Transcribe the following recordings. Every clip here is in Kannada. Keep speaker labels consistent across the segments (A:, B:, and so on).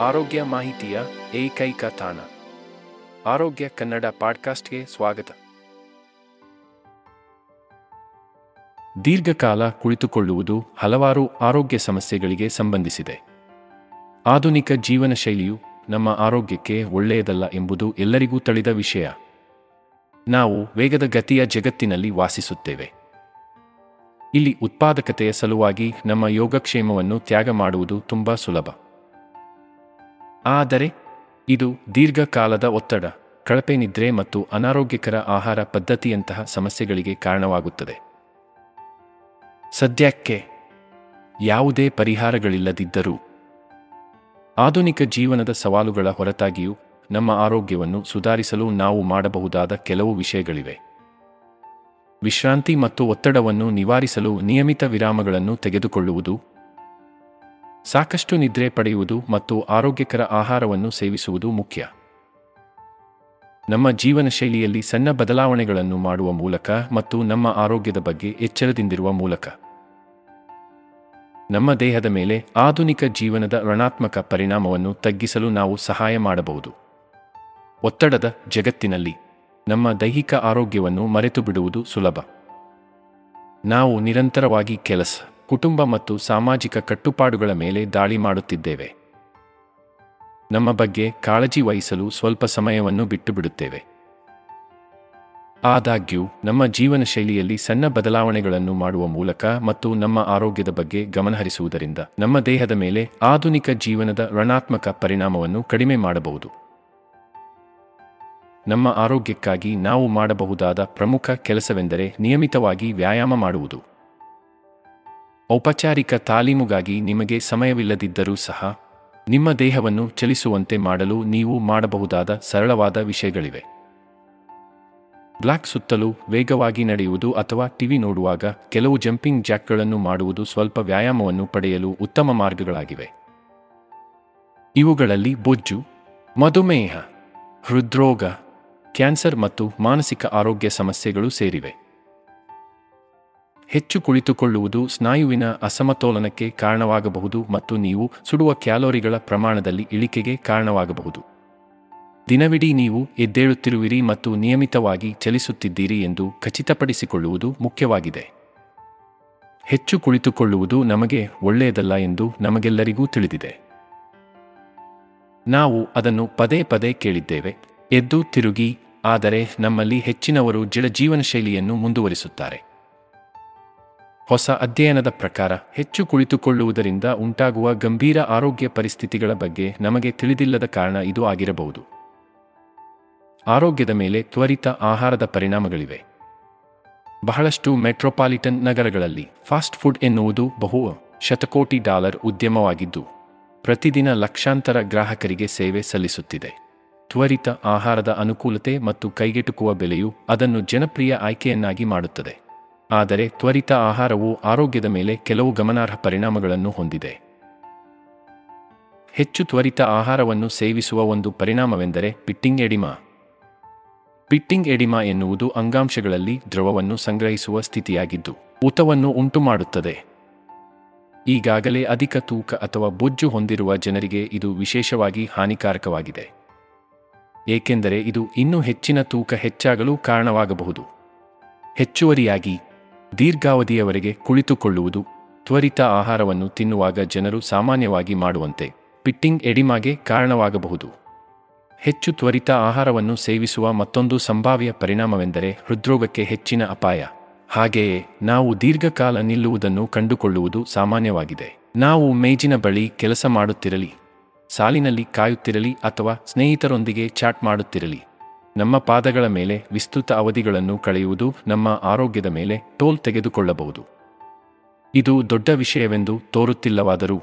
A: ಆರೋಗ್ಯ ಮಾಹಿತಿಯ ಏಕೈಕ ತಾಣ. ಆರೋಗ್ಯ ಕನ್ನಡ ಪಾಡ್ಕಾಸ್ಟ್ಗೆ ಸ್ವಾಗತ. ದೀರ್ಘಕಾಲ ಕುಳಿತುಕೊಳ್ಳುವುದು ಹಲವಾರು ಆರೋಗ್ಯ ಸಮಸ್ಯೆಗಳಿಗೆ ಸಂಬಂಧಿಸಿದೆ. ಆಧುನಿಕ ಜೀವನ ಶೈಲಿಯು ನಮ್ಮ ಆರೋಗ್ಯಕ್ಕೆ ಒಳ್ಳೆಯದಲ್ಲ ಎಂಬುದು ಎಲ್ಲರಿಗೂ ತಿಳಿದ ವಿಷಯ. ನಾವು ವೇಗದ ಗತಿಯ ಜಗತ್ತಿನಲ್ಲಿ ವಾಸಿಸುತ್ತೇವೆ. ಇಲ್ಲಿ ಉತ್ಪಾದಕತೆಯ ಸಲುವಾಗಿ ನಮ್ಮ ಯೋಗಕ್ಷೇಮವನ್ನು ತ್ಯಾಗ ಮಾಡುವುದು ತುಂಬಾ ಸುಲಭ. ಆದರೆ ಇದು ದೀರ್ಘಕಾಲದ ಒತ್ತಡ, ಕಳಪೆ ನಿದ್ರೆ ಮತ್ತು ಅನಾರೋಗ್ಯಕರ ಆಹಾರ ಪದ್ಧತಿಯಂತಹ ಸಮಸ್ಯೆಗಳಿಗೆ ಕಾರಣವಾಗುತ್ತದೆ. ಸದ್ಯಕ್ಕೆ ಯಾವುದೇ ಪರಿಹಾರಗಳಿಲ್ಲದಿದ್ದರೂ ಆಧುನಿಕ ಜೀವನದ ಸವಾಲುಗಳ ಹೊರತಾಗಿಯೂ ನಮ್ಮ ಆರೋಗ್ಯವನ್ನು ಸುಧಾರಿಸಲು ನಾವು ಮಾಡಬಹುದಾದ ಕೆಲವು ವಿಷಯಗಳಿವೆ. ವಿಶ್ರಾಂತಿ ಮತ್ತು ಒತ್ತಡವನ್ನು ನಿವಾರಿಸಲು ನಿಯಮಿತ ವಿರಾಮಗಳನ್ನು ತೆಗೆದುಕೊಳ್ಳುವುದು ಸಾಕಷ್ಟು ನಿದ್ರೆ ಪಡೆಯುವುದು ಮತ್ತು ಆರೋಗ್ಯಕರ ಆಹಾರವನ್ನು ಸೇವಿಸುವುದು ಮುಖ್ಯ. ನಮ್ಮ ಜೀವನ ಶೈಲಿಯಲ್ಲಿ ಸಣ್ಣ ಬದಲಾವಣೆಗಳನ್ನು ಮಾಡುವ ಮೂಲಕ ಮತ್ತು ನಮ್ಮ ಆರೋಗ್ಯದ ಬಗ್ಗೆ ಎಚ್ಚರದಿಂದಿರುವ ಮೂಲಕ. ನಮ್ಮ ದೇಹದ ಮೇಲೆ ಆಧುನಿಕ ಜೀವನದ ಋಣಾತ್ಮಕ ಪರಿಣಾಮವನ್ನು ತಗ್ಗಿಸಲು ನಾವು ಸಹಾಯ ಮಾಡಬಹುದು. ಒತ್ತಡದ ಜಗತ್ತಿನಲ್ಲಿ ನಮ್ಮ ದೈಹಿಕ ಆರೋಗ್ಯವನ್ನು ಮರೆತು ಬಿಡುವುದು ಸುಲಭ. ನಾವು ನಿರಂತರವಾಗಿ ಕೆಲಸ ಕುಟುಂಬ ಮತ್ತು ಸಾಮಾಜಿಕ ಕಟ್ಟುಪಾಡುಗಳ ಮೇಲೆ ದಾಳಿ ಮಾಡುತ್ತಿದ್ದೇವೆ. ನಮ್ಮ ಬಗ್ಗೆ ಕಾಳಜಿ ವಹಿಸಲು ಸ್ವಲ್ಪ ಸಮಯವನ್ನು ಬಿಟ್ಟುಬಿಡುತ್ತೇವೆ. ಆದಾಗ್ಯೂ, ನಮ್ಮ ಜೀವನ ಶೈಲಿಯಲ್ಲಿ ಸಣ್ಣ ಬದಲಾವಣೆಗಳನ್ನು ಮಾಡುವ ಮೂಲಕ ಮತ್ತು ನಮ್ಮ ಆರೋಗ್ಯದ ಬಗ್ಗೆ ಗಮನಹರಿಸುವುದರಿಂದ ನಮ್ಮ ದೇಹದ ಮೇಲೆ ಆಧುನಿಕ ಜೀವನದ ಋಣಾತ್ಮಕ ಪರಿಣಾಮವನ್ನು ಕಡಿಮೆ ಮಾಡಬಹುದು. ನಮ್ಮ ಆರೋಗ್ಯಕ್ಕಾಗಿ ನಾವು ಮಾಡಬಹುದಾದ ಪ್ರಮುಖ ಕೆಲಸವೆಂದರೆ ನಿಯಮಿತವಾಗಿ ವ್ಯಾಯಾಮ ಮಾಡುವುದು. ಔಪಚಾರಿಕ ತಾಲೀಮುಗಾಗಿ ನಿಮಗೆ ಸಮಯವಿಲ್ಲದಿದ್ದರೂ ಸಹ, ನಿಮ್ಮ ದೇಹವನ್ನು ಚಲಿಸುವಂತೆ ಮಾಡಲು ನೀವು ಮಾಡಬಹುದಾದ ಸರಳವಾದ ವಿಷಯಗಳಿವೆ. ಬ್ಲಾಕ್ ಸುತ್ತಲೂ ವೇಗವಾಗಿ ನಡೆಯುವುದು ಅಥವಾ ಟಿವಿ ನೋಡುವಾಗ ಕೆಲವು ಜಂಪಿಂಗ್ ಜಾಕ್ಗಳನ್ನು ಮಾಡುವುದು ಸ್ವಲ್ಪ ವ್ಯಾಯಾಮವನ್ನು ಪಡೆಯಲು ಉತ್ತಮ ಮಾರ್ಗಗಳಾಗಿವೆ. ಇವುಗಳಲ್ಲಿ ಬೊಜ್ಜು, ಮಧುಮೇಹ, ಹೃದ್ರೋಗ, ಕ್ಯಾನ್ಸರ್ ಮತ್ತು ಮಾನಸಿಕ ಆರೋಗ್ಯ ಸಮಸ್ಯೆಗಳು ಸೇರಿವೆ. ಹೆಚ್ಚು ಕುಳಿತುಕೊಳ್ಳುವುದು ಸ್ನಾಯುವಿನ ಅಸಮತೋಲನಕ್ಕೆ ಕಾರಣವಾಗಬಹುದು ಮತ್ತು ನೀವು ಸುಡುವ ಕ್ಯಾಲೋರಿಗಳ ಪ್ರಮಾಣದಲ್ಲಿ ಇಳಿಕೆಗೆ ಕಾರಣವಾಗಬಹುದು. ದಿನವಿಡೀ ನೀವು ಎದ್ದೇಳುತ್ತಿರುವಿರಿ ಮತ್ತು ನಿಯಮಿತವಾಗಿ ಚಲಿಸುತ್ತಿದ್ದೀರಿ ಎಂದು ಖಚಿತಪಡಿಸಿಕೊಳ್ಳುವುದು ಮುಖ್ಯವಾಗಿದೆ. ಹೆಚ್ಚು ಕುಳಿತುಕೊಳ್ಳುವುದು ನಮಗೆ ಒಳ್ಳೆಯದಲ್ಲ ಎಂದು ನಮಗೆಲ್ಲರಿಗೂ ತಿಳಿದಿದೆ. ನಾವು ಅದನ್ನು ಪದೇ ಪದೇ ಕೇಳಿದ್ದೇವೆ, ಎದ್ದು ತಿರುಗಿ, ಆದರೆ ನಮ್ಮಲ್ಲಿ ಹೆಚ್ಚಿನವರು ಜಡ ಜೀವನ ಶೈಲಿಯನ್ನು ಮುಂದುವರಿಸುತ್ತಾರೆ. ಹೊಸ ಅಧ್ಯಯನದ ಪ್ರಕಾರ ಹೆಚ್ಚು ಕುಳಿತುಕೊಳ್ಳುವುದರಿಂದ ಉಂಟಾಗುವ ಗಂಭೀರ ಆರೋಗ್ಯ ಪರಿಸ್ಥಿತಿಗಳ ಬಗ್ಗೆ ನಮಗೆ ತಿಳಿದಿಲ್ಲದ ಕಾರಣ ಇದು ಆಗಿರಬಹುದು. ಆರೋಗ್ಯದ ಮೇಲೆ ತ್ವರಿತ ಆಹಾರದ ಪರಿಣಾಮಗಳಿವೆ. ಬಹಳಷ್ಟು ಮೆಟ್ರೋಪಾಲಿಟನ್ ನಗರಗಳಲ್ಲಿ ಫಾಸ್ಟ್ ಫುಡ್ ಎನ್ನುವುದು ಬಹು ಶತಕೋಟಿ ಡಾಲರ್ ಉದ್ಯಮವಾಗಿದ್ದು, ಪ್ರತಿದಿನ ಲಕ್ಷಾಂತರ ಗ್ರಾಹಕರಿಗೆ ಸೇವೆ ಸಲ್ಲಿಸುತ್ತಿದೆ. ತ್ವರಿತ ಆಹಾರದ ಅನುಕೂಲತೆ ಮತ್ತು ಕೈಗೆಟುಕುವ ಬೆಲೆಯು ಅದನ್ನು ಜನಪ್ರಿಯ ಆಯ್ಕೆಯನ್ನಾಗಿ ಮಾಡುತ್ತದೆ. ಆದರೆ ತ್ವರಿತ ಆಹಾರವು ಆರೋಗ್ಯದ ಮೇಲೆ ಕೆಲವು ಗಮನಾರ್ಹ ಪರಿಣಾಮಗಳನ್ನು ಹೊಂದಿದೆ. ಹೆಚ್ಚು ತ್ವರಿತ ಆಹಾರವನ್ನು ಸೇವಿಸುವ ಒಂದು ಪರಿಣಾಮವೆಂದರೆ ಪಿಟ್ಟಿಂಗ್ ಎಡಿಮಾ. ಪಿಟ್ಟಿಂಗ್ ಎಡಿಮಾ ಎನ್ನುವುದು ಅಂಗಾಂಶಗಳಲ್ಲಿ ದ್ರವವನ್ನು ಸಂಗ್ರಹಿಸುವ ಸ್ಥಿತಿಯಾಗಿದ್ದು, ಊತವನ್ನು ಉಂಟುಮಾಡುತ್ತದೆ. ಈಗಾಗಲೇ ಅಧಿಕ ತೂಕ ಅಥವಾ ಬೊಜ್ಜು ಹೊಂದಿರುವ ಜನರಿಗೆ ಇದು ವಿಶೇಷವಾಗಿ ಹಾನಿಕಾರಕವಾಗಿದೆ. ಏಕೆಂದರೆ ಇದು ಇನ್ನೂ ಹೆಚ್ಚಿನ ತೂಕ ಹೆಚ್ಚಾಗಲು ಕಾರಣವಾಗಬಹುದು. ಹೆಚ್ಚುವರಿಯಾಗಿ ದೀರ್ಘಾವಧಿಯವರೆಗೆ ಕುಳಿತುಕೊಳ್ಳುವುದು ತ್ವರಿತ ಆಹಾರವನ್ನು ತಿನ್ನುವಾಗ ಜನರು ಸಾಮಾನ್ಯವಾಗಿ ಮಾಡುವಂತೆ ಪಿಟ್ಟಿಂಗ್ ಎಡಿಮಾಗೆ ಕಾರಣವಾಗಬಹುದು. ಹೆಚ್ಚು ತ್ವರಿತ ಆಹಾರವನ್ನು ಸೇವಿಸುವ ಮತ್ತೊಂದು ಸಂಭಾವ್ಯ ಪರಿಣಾಮವೆಂದರೆ ಹೃದ್ರೋಗಕ್ಕೆ ಹೆಚ್ಚಿನ ಅಪಾಯ. ಹಾಗೆಯೇ ನಾವು ದೀರ್ಘಕಾಲ ನಿಲ್ಲುವುದನ್ನು ಕಂಡುಕೊಳ್ಳುವುದು ಸಾಮಾನ್ಯವಾಗಿದೆ. ನಾವು ಮೇಜಿನ ಬಳಿ ಕೆಲಸ ಮಾಡುತ್ತಿರಲಿ, ಸಾಲಿನಲ್ಲಿ ಕಾಯುತ್ತಿರಲಿ ಅಥವಾ ಸ್ನೇಹಿತರೊಂದಿಗೆ ಚಾಟ್ ಮಾಡುತ್ತಿರಲಿ ನಮ್ಮ ಪಾದಗಳ ಮೇಲೆ ವಿಸ್ತೃತ ಅವಧಿಗಳನ್ನು ಕಳೆಯುವುದು ನಮ್ಮ ಆರೋಗ್ಯದ ಮೇಲೆ ಟೋಲ್ ತೆಗೆದುಕೊಳ್ಳಬಹುದು. ಇದು ದೊಡ್ಡ ವಿಷಯವೆಂದು ತೋರುತ್ತಿಲ್ಲವಾದರೂ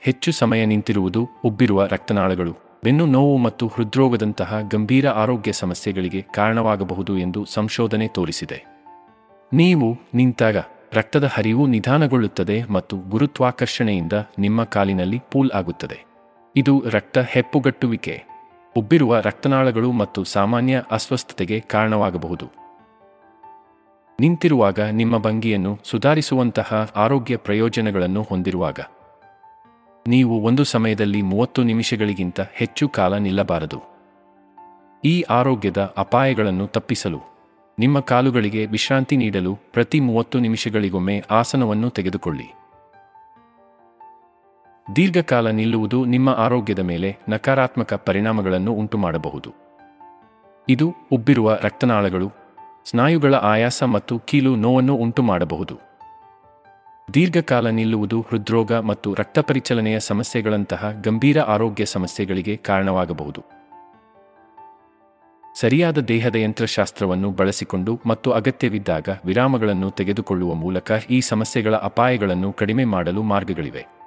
A: ಹೆಚ್ಚು ಸಮಯ ನಿಂತಿರುವುದು ಉಬ್ಬಿರುವ ರಕ್ತನಾಳಗಳು. ಬೆನ್ನು ನೋವು ಮತ್ತು ಹೃದ್ರೋಗದಂತಹ ಗಂಭೀರ ಆರೋಗ್ಯ ಸಮಸ್ಯೆಗಳಿಗೆ ಕಾರಣವಾಗಬಹುದು ಎಂದು ಸಂಶೋಧನೆ ತೋರಿಸಿದೆ. ನೀವು ನಿಂತಾಗ ರಕ್ತದ ಹರಿವು ನಿಧಾನಗೊಳ್ಳುತ್ತದೆ ಮತ್ತು ಗುರುತ್ವಾಕರ್ಷಣೆಯಿಂದ ನಿಮ್ಮ ಕಾಲಿನಲ್ಲಿ ಪೂಲ್ ಆಗುತ್ತದೆ. ಇದು ರಕ್ತ ಹೆಪ್ಪುಗಟ್ಟುವಿಕೆ. ಉಬ್ಬಿರುವ ರಕ್ತನಾಳಗಳು ಮತ್ತು ಸಾಮಾನ್ಯ ಅಸ್ವಸ್ಥತೆಗೆ ಕಾರಣವಾಗಬಹುದು. ನಿಂತಿರುವಾಗ ನಿಮ್ಮ ಭಂಗಿಯನ್ನು ಸುಧಾರಿಸುವಂತಹ ಆರೋಗ್ಯ ಪ್ರಯೋಜನಗಳನ್ನು ಹೊಂದಿರುವಾಗ. ನೀವು ಒಂದು ಸಮಯದಲ್ಲಿ ಮೂವತ್ತು ನಿಮಿಷಗಳಿಗಿಂತ ಹೆಚ್ಚು ಕಾಲ ನಿಲ್ಲಬಾರದು. ಈ ಆರೋಗ್ಯದ ಅಪಾಯಗಳನ್ನು ತಪ್ಪಿಸಲು, ನಿಮ್ಮ ಕಾಲುಗಳಿಗೆ ವಿಶ್ರಾಂತಿ ನೀಡಲು ಪ್ರತಿ ಮೂವತ್ತು ನಿಮಿಷಗಳಿಗೊಮ್ಮೆ ಆಸನವನ್ನು ತೆಗೆದುಕೊಳ್ಳಿ. ದೀರ್ಘಕಾಲ ನಿಲ್ಲುವುದು ನಿಮ್ಮ ಆರೋಗ್ಯದ ಮೇಲೆ ನಕಾರಾತ್ಮಕ ಪರಿಣಾಮಗಳನ್ನು ಉಂಟುಮಾಡಬಹುದು. ಇದು ಉಬ್ಬಿರುವ ರಕ್ತನಾಳಗಳು, ಸ್ನಾಯುಗಳ ಆಯಾಸ ಮತ್ತು ಕೀಲು ನೋವನ್ನು ಉಂಟುಮಾಡಬಹುದು. ದೀರ್ಘಕಾಲ ನಿಲ್ಲುವುದು ಹೃದ್ರೋಗ ಮತ್ತು ರಕ್ತಪರಿಚಲನೆಯ ಸಮಸ್ಯೆಗಳಂತಹ ಗಂಭೀರ ಆರೋಗ್ಯ ಸಮಸ್ಯೆಗಳಿಗೆ ಕಾರಣವಾಗಬಹುದು. ಸರಿಯಾದ ದೇಹದ ಯಂತ್ರಶಾಸ್ತ್ರವನ್ನು ಬಳಸಿಕೊಂಡು ಮತ್ತು ಅಗತ್ಯವಿದ್ದಾಗ ವಿರಾಮಗಳನ್ನು ತೆಗೆದುಕೊಳ್ಳುವ ಮೂಲಕ ಈ ಸಮಸ್ಯೆಗಳ ಅಪಾಯಗಳನ್ನು ಕಡಿಮೆ ಮಾಡಲು ಮಾರ್ಗಗಳಿವೆ.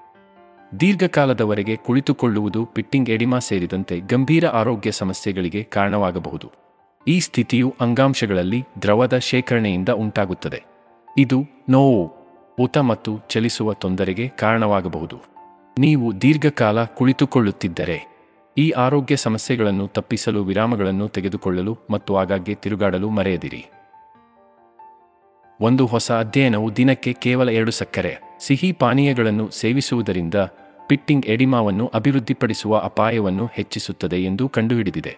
A: ದೀರ್ಘಕಾಲದವರೆಗೆ ಕುಳಿತುಕೊಳ್ಳುವುದು ಪಿಟ್ಟಿಂಗ್ ಎಡಿಮಾ ಸೇರಿದಂತೆ ಗಂಭೀರ ಆರೋಗ್ಯ ಸಮಸ್ಯೆಗಳಿಗೆ ಕಾರಣವಾಗಬಹುದು. ಈ ಸ್ಥಿತಿಯು ಅಂಗಾಂಶಗಳಲ್ಲಿ ದ್ರವದ ಶೇಖರಣೆಯಿಂದ ಉಂಟಾಗುತ್ತದೆ. ಇದು ನೋವು, ಊತ ಮತ್ತು ಚಲಿಸುವ ತೊಂದರೆಗೆ ಕಾರಣವಾಗಬಹುದು. ನೀವು ದೀರ್ಘಕಾಲ ಕುಳಿತುಕೊಳ್ಳುತ್ತಿದ್ದರೆ, ಈ ಆರೋಗ್ಯ ಸಮಸ್ಯೆಗಳನ್ನು ತಪ್ಪಿಸಲು ವಿರಾಮಗಳನ್ನು ತೆಗೆದುಕೊಳ್ಳಲು ಮತ್ತು ಆಗಾಗ್ಗೆ ತಿರುಗಾಡಲು ಮರೆಯದಿರಿ. ಒಂದು ಹೊಸ ಅಧ್ಯಯನವು ದಿನಕ್ಕೆ ಕೇವಲ ಎರಡು ಸಕ್ಕರೆ. ಸಿಹಿ ಪಾನೀಯಗಳನ್ನು ಸೇವಿಸುವುದರಿಂದ ಪಿಟ್ಟಿಂಗ್ ಎಡಿಮಾವನ್ನು ಅಭಿವೃದ್ಧಿಪಡಿಸುವ ಅಪಾಯವನ್ನು ಹೆಚ್ಚಿಸುತ್ತದೆ ಎಂದು ಕಂಡುಹಿಡಿದಿದೆ.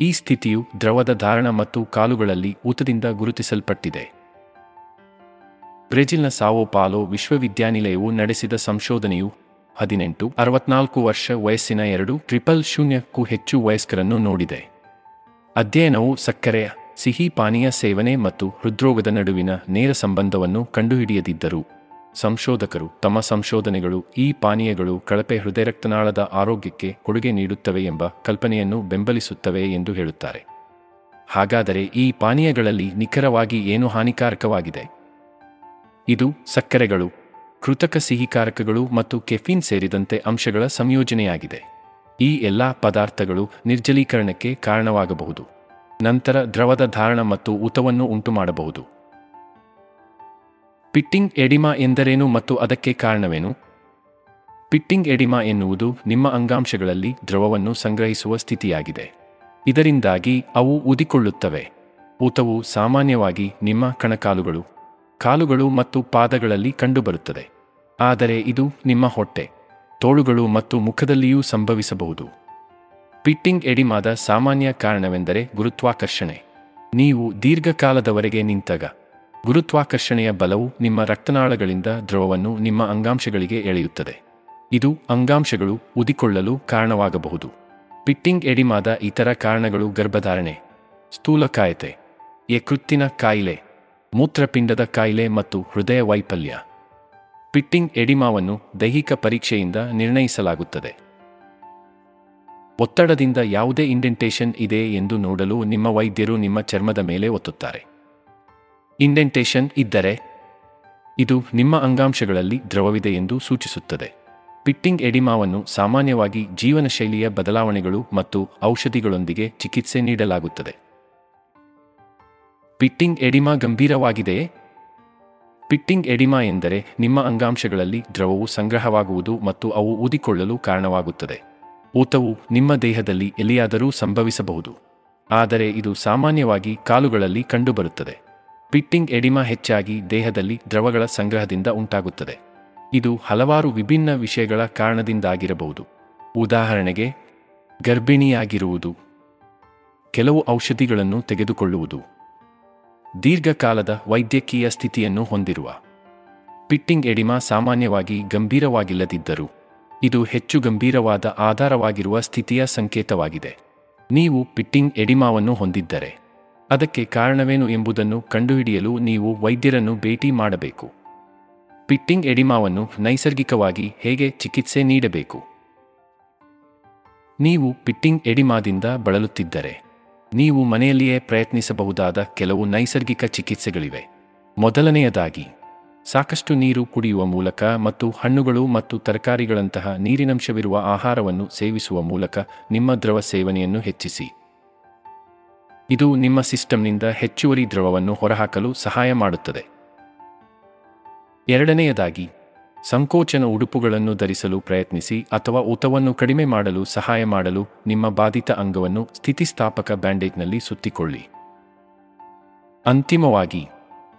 A: ಈ ಸ್ಥಿತಿಯು ದ್ರವದ ಧಾರಣ ಮತ್ತು ಕಾಲುಗಳಲ್ಲಿ ಊತದಿಂದ ಗುರುತಿಸಲ್ಪಟ್ಟಿದೆ. ಬ್ರೆಜಿಲ್ನ ಸಾವೋ ಪಾಲೋ ವಿಶ್ವವಿದ್ಯಾನಿಲಯವು ನಡೆಸಿದ ಸಂಶೋಧನೆಯು ಹದಿನೆಂಟು, ಅರವತ್ನಾಲ್ಕು ವರ್ಷ ವಯಸ್ಸಿನ ಎರಡು ಟ್ರಿಪಲ್ ಶೂನ್ಯಕ್ಕೂ ಹೆಚ್ಚು ವಯಸ್ಕರನ್ನು ನೋಡಿದೆ. ಅಧ್ಯಯನವು ಸಕ್ಕರೆಯ ಸಿಹಿ ಪಾನೀಯ ಸೇವನೆ ಮತ್ತು ಹೃದ್ರೋಗದ ನಡುವಿನ ನೇರ ಸಂಬಂಧವನ್ನು ಕಂಡುಹಿಡಿಯದಿದ್ದರು ಸಂಶೋಧಕರು ತಮ್ಮ ಸಂಶೋಧನೆಗಳು ಈ ಪಾನೀಯಗಳು ಕಳಪೆ ಹೃದಯರಕ್ತನಾಳದ ಆರೋಗ್ಯಕ್ಕೆ ಕೊಡುಗೆ ನೀಡುತ್ತವೆ ಎಂಬ ಕಲ್ಪನೆಯನ್ನು ಬೆಂಬಲಿಸುತ್ತವೆ ಎಂದು ಹೇಳುತ್ತಾರೆ. ಹಾಗಾದರೆ ಈ ಪಾನೀಯಗಳಲ್ಲಿ ನಿಖರವಾಗಿ ಏನು ಹಾನಿಕಾರಕವಾಗಿದೆ? ಇದು ಸಕ್ಕರೆಗಳು, ಕೃತಕ ಸಿಹಿಕಾರಕಗಳು ಮತ್ತು ಕೆಫೀನ್ ಸೇರಿದಂತೆ ಅಂಶಗಳ ಸಂಯೋಜನೆಯಾಗಿದೆ. ಈ ಎಲ್ಲಾ ಪದಾರ್ಥಗಳು ನಿರ್ಜಲೀಕರಣಕ್ಕೆ ಕಾರಣವಾಗಬಹುದು. ನಂತರ ದ್ರವದ ಧಾರಣ ಮತ್ತು ಊತವನ್ನು ಉಂಟುಮಾಡಬಹುದು. ಪಿಟ್ಟಿಂಗ್ ಎಡಿಮಾ ಎಂದರೇನು ಮತ್ತು ಅದಕ್ಕೆ ಕಾರಣವೇನು? ಪಿಟ್ಟಿಂಗ್ ಎಡಿಮಾ ಎನ್ನುವುದು ನಿಮ್ಮ ಅಂಗಾಂಶಗಳಲ್ಲಿ ದ್ರವವನ್ನು ಸಂಗ್ರಹಿಸುವ ಸ್ಥಿತಿಯಾಗಿದೆ. ಇದರಿಂದಾಗಿ ಅವು ಉದಿಕೊಳ್ಳುತ್ತವೆ. ಊತವು ಸಾಮಾನ್ಯವಾಗಿ ನಿಮ್ಮ ಕಣಕಾಲುಗಳು, ಕಾಲುಗಳು ಮತ್ತು ಪಾದಗಳಲ್ಲಿ ಕಂಡುಬರುತ್ತದೆ. ಆದರೆ ಇದು ನಿಮ್ಮ ಹೊಟ್ಟೆ, ತೋಳುಗಳು ಮತ್ತು ಮುಖದಲ್ಲಿಯೂ ಸಂಭವಿಸಬಹುದು. ಪಿಟ್ಟಿಂಗ್ ಎಡಿಮಾದ ಸಾಮಾನ್ಯ ಕಾರಣವೆಂದರೆ ಗುರುತ್ವಾಕರ್ಷಣೆ. ನೀವು ದೀರ್ಘಕಾಲದವರೆಗೆ ನಿಂತಾಗ ಗುರುತ್ವಾಕರ್ಷಣೆಯ ಬಲವು ನಿಮ್ಮ ರಕ್ತನಾಳಗಳಿಂದ ದ್ರವವನ್ನು ನಿಮ್ಮ ಅಂಗಾಂಶಗಳಿಗೆ ಎಳೆಯುತ್ತದೆ. ಇದು ಅಂಗಾಂಶಗಳು ಉದಿಕೊಳ್ಳಲು ಕಾರಣವಾಗಬಹುದು. ಪಿಟ್ಟಿಂಗ್ ಎಡಿಮಾದ ಇತರ ಕಾರಣಗಳು ಗರ್ಭಧಾರಣೆ ಸ್ಥೂಲಕಾಯತೆ ಯಕೃತ್ತಿನ ಕಾಯಿಲೆ, ಮೂತ್ರಪಿಂಡದ ಕಾಯಿಲೆ ಮತ್ತು ಹೃದಯ ವೈಫಲ್ಯ. ಪಿಟ್ಟಿಂಗ್ ಎಡಿಮಾವನ್ನು ದೈಹಿಕ ಪರೀಕ್ಷೆಯಿಂದ ನಿರ್ಣಯಿಸಲಾಗುತ್ತದೆ. ಒತ್ತಡದಿಂದ ಯಾವುದೇ ಇಂಡೆಂಟೇಷನ್ ಇದೆ ಎಂದು ನೋಡಲು ನಿಮ್ಮ ವೈದ್ಯರು ನಿಮ್ಮ ಚರ್ಮದ ಮೇಲೆ ಒತ್ತುತ್ತಾರೆ. ಇಂಡೆಂಟೇಷನ್ ಇದ್ದರೆ ಇದು ನಿಮ್ಮ ಅಂಗಾಂಶಗಳಲ್ಲಿ ದ್ರವವಿದೆ ಎಂದು ಸೂಚಿಸುತ್ತದೆ. ಪಿಟ್ಟಿಂಗ್ ಎಡಿಮಾವನ್ನು ಸಾಮಾನ್ಯವಾಗಿ ಜೀವನಶೈಲಿಯ ಬದಲಾವಣೆಗಳು ಮತ್ತು ಔಷಧಿಗಳೊಂದಿಗೆ ಚಿಕಿತ್ಸೆ ನೀಡಲಾಗುತ್ತದೆ. ಪಿಟ್ಟಿಂಗ್ ಎಡಿಮಾ ಗಂಭೀರವಾಗಿದೆಯೇ ಪಿಟ್ಟಿಂಗ್ ಎಡಿಮಾ ಎಂದರೆ ನಿಮ್ಮ ಅಂಗಾಂಶಗಳಲ್ಲಿ ದ್ರವವು ಸಂಗ್ರಹವಾಗುವುದು ಮತ್ತು ಅವು ಊದಿಕೊಳ್ಳಲು ಕಾರಣವಾಗುತ್ತದೆ. ಊತವು ನಿಮ್ಮ ದೇಹದಲ್ಲಿ ಎಲ್ಲಿಯಾದರೂ ಸಂಭವಿಸಬಹುದು. ಆದರೆ ಇದು ಸಾಮಾನ್ಯವಾಗಿ ಕಾಲುಗಳಲ್ಲಿ ಕಂಡುಬರುತ್ತದೆ. ಪಿಟ್ಟಿಂಗ್ ಎಡಿಮಾ ಹೆಚ್ಚಾಗಿ ದೇಹದಲ್ಲಿ ದ್ರವಗಳ ಸಂಗ್ರಹದಿಂದ ಉಂಟಾಗುತ್ತದೆ. ಇದು ಹಲವಾರು ವಿಭಿನ್ನ ವಿಷಯಗಳ ಕಾರಣದಿಂದಾಗಿರಬಹುದು. ಉದಾಹರಣೆಗೆ, ಗರ್ಭಿಣಿಯಾಗಿರುವುದು. ಕೆಲವು ಔಷಧಿಗಳನ್ನು ತೆಗೆದುಕೊಳ್ಳುವುದು. ದೀರ್ಘಕಾಲದ ವೈದ್ಯಕೀಯ ಸ್ಥಿತಿಯನ್ನು ಹೊಂದಿರುವ. ಪಿಟ್ಟಿಂಗ್ ಎಡಿಮಾ ಸಾಮಾನ್ಯವಾಗಿ ಗಂಭೀರವಾಗಿಲ್ಲದಿದ್ದರೂ, ಇದು ಹೆಚ್ಚು ಗಂಭೀರವಾದ ಆಧಾರವಾಗಿರುವ ಸ್ಥಿತಿಯ ಸಂಕೇತವಾಗಿದೆ. ನೀವು ಪಿಟ್ಟಿಂಗ್ ಎಡಿಮಾವನ್ನು ಹೊಂದಿದ್ದರೆ ಅದಕ್ಕೆ ಕಾರಣವೇನು ಎಂಬುದನ್ನು ಕಂಡುಹಿಡಿಯಲು ನೀವು ವೈದ್ಯರನ್ನು ಭೇಟಿ ಮಾಡಬೇಕು. ಪಿಟ್ಟಿಂಗ್ ಎಡಿಮಾವನ್ನು ನೈಸರ್ಗಿಕವಾಗಿ ಹೇಗೆ ಚಿಕಿತ್ಸೆ ನೀಡಬೇಕು? ನೀವು ಪಿಟ್ಟಿಂಗ್ ಎಡಿಮಾದಿಂದ ಬಳಲುತ್ತಿದ್ದರೆ, ನೀವು ಮನೆಯಲ್ಲಿಯೇ ಪ್ರಯತ್ನಿಸಬಹುದಾದ ಕೆಲವು ನೈಸರ್ಗಿಕ ಚಿಕಿತ್ಸೆಗಳಿವೆ. ಮೊದಲನೆಯದಾಗಿ, ಸಾಕಷ್ಟು ನೀರು ಕುಡಿಯುವ ಮೂಲಕ ಮತ್ತು ಹಣ್ಣುಗಳು ಮತ್ತು ತರಕಾರಿಗಳಂತಹ ನೀರಿನಂಶವಿರುವ ಆಹಾರವನ್ನು ಸೇವಿಸುವ ಮೂಲಕ ನಿಮ್ಮ ದ್ರವ ಸೇವನೆಯನ್ನು ಹೆಚ್ಚಿಸಿ. ಇದು ನಿಮ್ಮ ಸಿಸ್ಟಮ್ನಿಂದ ಹೆಚ್ಚುವರಿ ದ್ರವವನ್ನು ಹೊರಹಾಕಲು ಸಹಾಯ ಮಾಡುತ್ತದೆ. ಎರಡನೆಯದಾಗಿ, ಸಂಕೋಚನ ಉಡುಪುಗಳನ್ನು ಧರಿಸಲು ಪ್ರಯತ್ನಿಸಿ ಅಥವಾ ಊತವನ್ನು ಕಡಿಮೆ ಮಾಡಲು ಸಹಾಯ ಮಾಡಲು ನಿಮ್ಮ ಬಾಧಿತ ಅಂಗವನ್ನು ಸ್ಥಿತಿಸ್ಥಾಪಕ ಬ್ಯಾಂಡೇಜ್ನಲ್ಲಿ ಸುತ್ತಿಕೊಳ್ಳಿ. ಅಂತಿಮವಾಗಿ,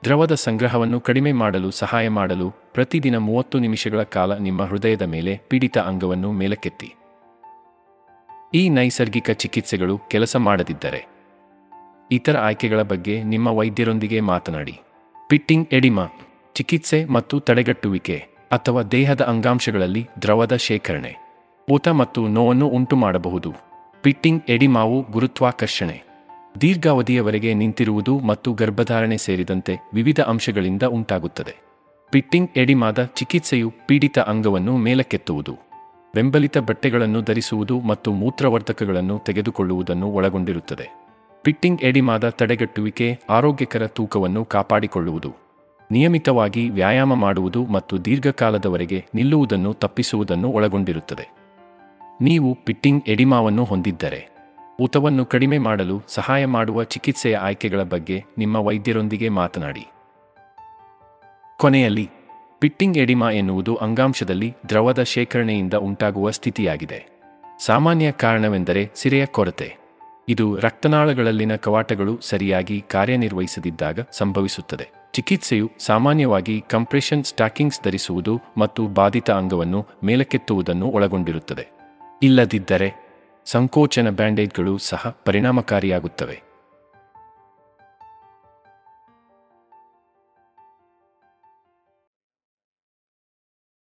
A: ದ್ರವದ ಸಂಗ್ರಹವನ್ನು ಕಡಿಮೆ ಮಾಡಲು ಸಹಾಯ ಮಾಡಲು ಪ್ರತಿದಿನ ಮೂವತ್ತು ನಿಮಿಷಗಳ ಕಾಲ ನಿಮ್ಮ ಹೃದಯದ ಮೇಲೆ ಪೀಡಿತ ಅಂಗವನ್ನು ಮೇಲಕ್ಕೆತ್ತಿ. ಈ ನೈಸರ್ಗಿಕ ಚಿಕಿತ್ಸೆಗಳು ಕೆಲಸ ಮಾಡದಿದ್ದರೆ ಇತರ ಆಯ್ಕೆಗಳ ಬಗ್ಗೆ ನಿಮ್ಮ ವೈದ್ಯರೊಂದಿಗೆ ಮಾತನಾಡಿ. ಪಿಟ್ಟಿಂಗ್ ಎಡಿಮಾ, ಚಿಕಿತ್ಸೆ ಮತ್ತು ತಡೆಗಟ್ಟುವಿಕೆ ಅಥವಾ ದೇಹದ ಅಂಗಾಂಶಗಳಲ್ಲಿ ದ್ರವದ ಶೇಖರಣೆ. ಊತ ಮತ್ತು ನೋವನ್ನು ಉಂಟು ಮಾಡಬಹುದು. ಪಿಟ್ಟಿಂಗ್ ಎಡಿಮಾವು ಗುರುತ್ವಾಕರ್ಷಣೆ. ದೀರ್ಘಾವಧಿಯವರೆಗೆ ನಿಂತಿರುವುದು ಮತ್ತು ಗರ್ಭಧಾರಣೆ ಸೇರಿದಂತೆ ವಿವಿಧ ಅಂಶಗಳಿಂದ ಉಂಟಾಗುತ್ತದೆ. ಪಿಟ್ಟಿಂಗ್ ಎಡಿಮಾದ ಚಿಕಿತ್ಸೆಯು ಪೀಡಿತ ಅಂಗವನ್ನು ಮೇಲಕ್ಕೆತ್ತುವುದು. ಬೆಂಬಲಿತ ಬಟ್ಟೆಗಳನ್ನು ಧರಿಸುವುದು ಮತ್ತು ಮೂತ್ರವರ್ಧಕಗಳನ್ನು ತೆಗೆದುಕೊಳ್ಳುವುದನ್ನು ಒಳಗೊಂಡಿರುತ್ತದೆ. ಪಿಟ್ಟಿಂಗ್ ಎಡಿಮಾದ ತಡೆಗಟ್ಟುವಿಕೆ ಆರೋಗ್ಯಕರ ತೂಕವನ್ನು ಕಾಪಾಡಿಕೊಳ್ಳುವುದು. ನಿಯಮಿತವಾಗಿ ವ್ಯಾಯಾಮ ಮಾಡುವುದು ಮತ್ತು ದೀರ್ಘಕಾಲದವರೆಗೆ ನಿಲ್ಲುವುದನ್ನು ತಪ್ಪಿಸುವುದನ್ನು ಒಳಗೊಂಡಿರುತ್ತದೆ. ನೀವು ಪಿಟ್ಟಿಂಗ್ ಎಡಿಮಾವನ್ನು ಹೊಂದಿದ್ದರೆ, ಊತವನ್ನು ಕಡಿಮೆ ಮಾಡಲು ಸಹಾಯ ಮಾಡುವ ಚಿಕಿತ್ಸೆಯ ಆಯ್ಕೆಗಳ ಬಗ್ಗೆ ನಿಮ್ಮ ವೈದ್ಯರೊಂದಿಗೆ ಮಾತನಾಡಿ. ಕೊನೆಯಲ್ಲಿ, ಪಿಟ್ಟಿಂಗ್ ಎಡಿಮಾ ಎನ್ನುವುದು ಅಂಗಾಂಶದಲ್ಲಿ ದ್ರವದ ಶೇಖರಣೆಯಿಂದ ಉಂಟಾಗುವ ಸ್ಥಿತಿಯಾಗಿದೆ. ಸಾಮಾನ್ಯ ಕಾರಣವೆಂದರೆ ಸಿರೆಯ ಕೊರತೆ. ಇದು ರಕ್ತನಾಳಗಳಲ್ಲಿನ ಕವಾಟಗಳು ಸರಿಯಾಗಿ ಕಾರ್ಯನಿರ್ವಹಿಸದಿದ್ದಾಗ ಸಂಭವಿಸುತ್ತದೆ. ಚಿಕಿತ್ಸೆಯು ಸಾಮಾನ್ಯವಾಗಿ ಕಂಪ್ರೆಷನ್ ಸ್ಟಾಕಿಂಗ್ಸ್ ಧರಿಸುವುದು ಮತ್ತು ಬಾಧಿತ ಅಂಗವನ್ನು ಮೇಲಕ್ಕೆತ್ತುವುದನ್ನು ಒಳಗೊಂಡಿರುತ್ತದೆ. ಇಲ್ಲದಿದ್ದರೆ ಸಂಕೋಚನ ಬ್ಯಾಂಡೇಜ್ಗಳು ಸಹ ಪರಿಣಾಮಕಾರಿಯಾಗುತ್ತವೆ.